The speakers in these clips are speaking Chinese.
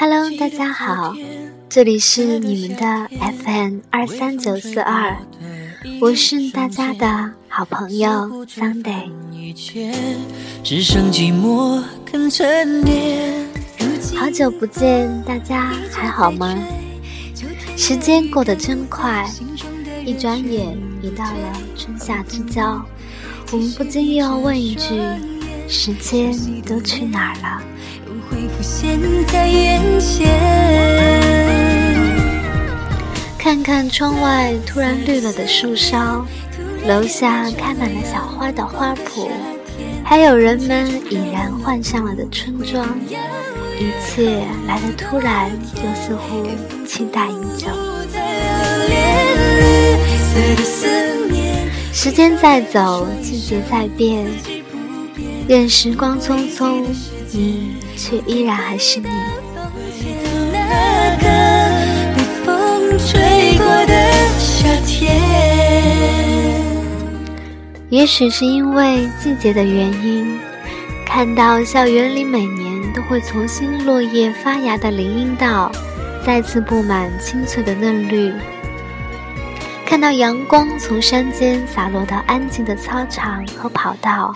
Hello，大家好，这里是你们的 FM 二三九四二，我是大家的好朋友 Sunday。好久不见，大家还好吗？时间过得真快，一转眼已到了春夏之交，我们不禁又要问一句：时间都去哪儿了？看看窗外突然绿了的树梢，楼下开满了小花的花圃，还有人们已然换上了的春装，一切来得突然，又似乎期待已久。时间在走，季节在变，任时光匆匆，你却依然还是你。也许是因为季节的原因，看到校园里每年都会重新落叶发芽的林荫道，再次布满青翠的嫩绿；看到阳光从山间洒落到安静的操场和跑道，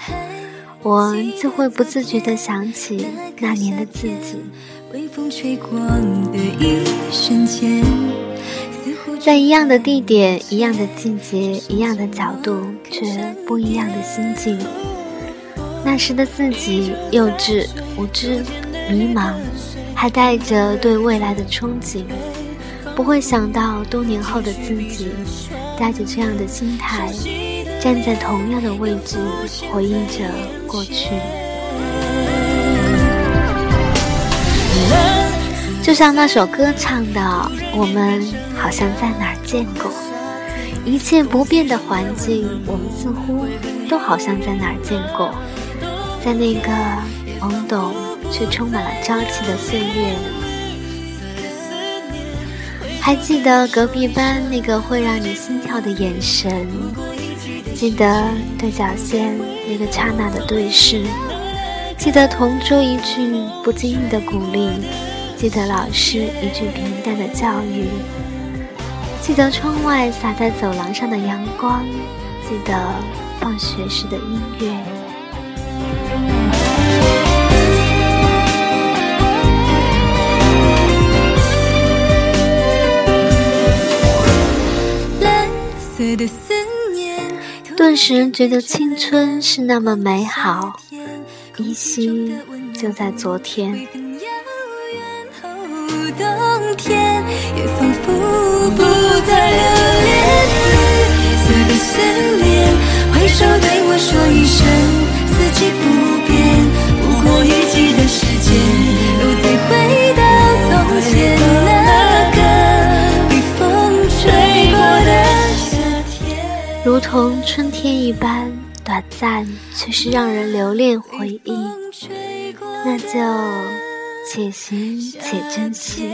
我就会不自觉地想起那年的自己。在一样的地点、一样的季节、一样的角度，却不一样的心境。那时的自己幼稚、无知、迷茫，还带着对未来的憧憬。不会想到多年后的自己，带着这样的心态，站在同样的位置，回忆着过去。就像那首歌唱的：“我们好像在哪儿见过，一切不变的环境，我们似乎都好像在哪儿见过，在那个懵懂却充满了朝气的岁月。还记得隔壁班那个会让你心跳的眼神，记得对角线那个刹那的对视，记得同桌一句不经意的鼓励。”记得老师一句平淡的教育，记得窗外洒在走廊上的阳光，记得放学时的音乐。蓝色的思，顿时觉得青春是那么美好，依稀就在昨天。冬天也仿佛不再留如同春天一般短暂，却是让人留恋回忆，那就且行且珍惜。